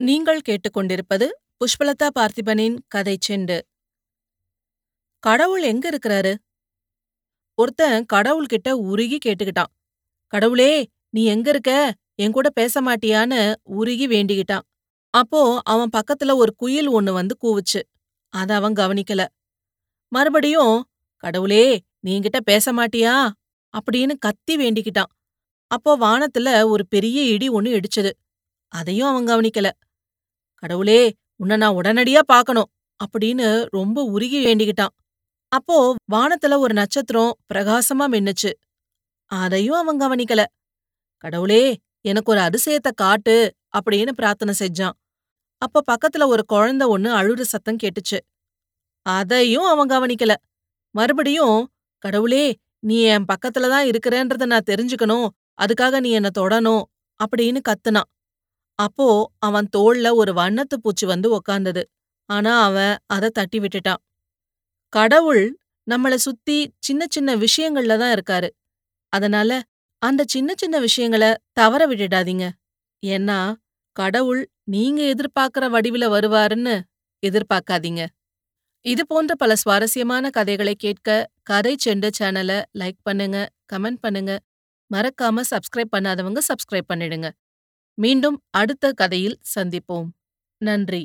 நீங்கள் கேட்டுக்கொண்டிருப்பது புஷ்பலதா பார்த்திபனின் கதை செண்டு. கடவுள் எங்க இருக்கிறாரு? ஒருத்தன் கடவுள்கிட்ட உருகி கேட்டுக்கிட்டான். கடவுளே நீ எங்க இருக்க? என் கூட பேச மாட்டியான்னு உருகி வேண்டிக்கிட்டான். அப்போ அவன் பக்கத்துல ஒரு குயில் ஒன்னு வந்து கூவுச்சு. அத அவன் கவனிக்கல. மறுபடியும் கடவுளே நீங்கிட்ட பேச மாட்டியா? அப்படின்னு கத்தி வேண்டிக்கிட்டான். அப்போ வானத்துல ஒரு பெரிய இடி ஒன்னு இடிச்சது. அதையும் அவன் கவனிக்கல. கடவுளே உன்னை நான் உடனடியா பார்க்கணும் அப்படின்னு ரொம்ப உருகி வேண்டிக்கிட்டான். அப்போ வானத்துல ஒரு நட்சத்திரம் பிரகாசமா மின்னுச்சு. அதையும் அவன் கவனிக்கல. கடவுளே எனக்கு ஒரு அதிசயத்தை காட்டு அப்படின்னு பிரார்த்தனை செஞ்சான். அப்ப பக்கத்துல ஒரு குழந்த ஒன்னு அழுற சத்தம் கேட்டுச்சு. அதையும் அவன் கவனிக்கல. மறுபடியும் கடவுளே நீ என் பக்கத்துல தான் இருக்கிறன்றத நான் தெரிஞ்சுக்கணும். அதுக்காக நீ என்ன தொடணும் அப்படின்னு கத்துனான். அப்போ அவன் தோள்ல ஒரு வண்ணத்து பூச்சி வந்து உக்காந்தது. ஆனா அவன் அதை தட்டி விட்டுட்டான். கடவுள் நம்மள சுத்தி சின்ன சின்ன விஷயங்கள்ல தான் இருக்காரு. அதனால அந்த சின்ன சின்ன விஷயங்கள தவற விட்டுடாதீங்க. ஏன்னா கடவுள் நீங்க எதிர்பார்க்கிற வடிவில வருவாருன்னு எதிர்பார்க்காதீங்க. இது போன்ற பல சுவாரஸ்யமான கதைகளை கேட்க கதை செண்டு சேனலை லைக் பண்ணுங்க கமெண்ட் பண்ணுங்க. மறக்காம சப்ஸ்கிரைப் பண்ணாதவங்க சப்ஸ்கிரைப் பண்ணிடுங்க. மீண்டும் அடுத்த கதையில் சந்திப்போம். நன்றி.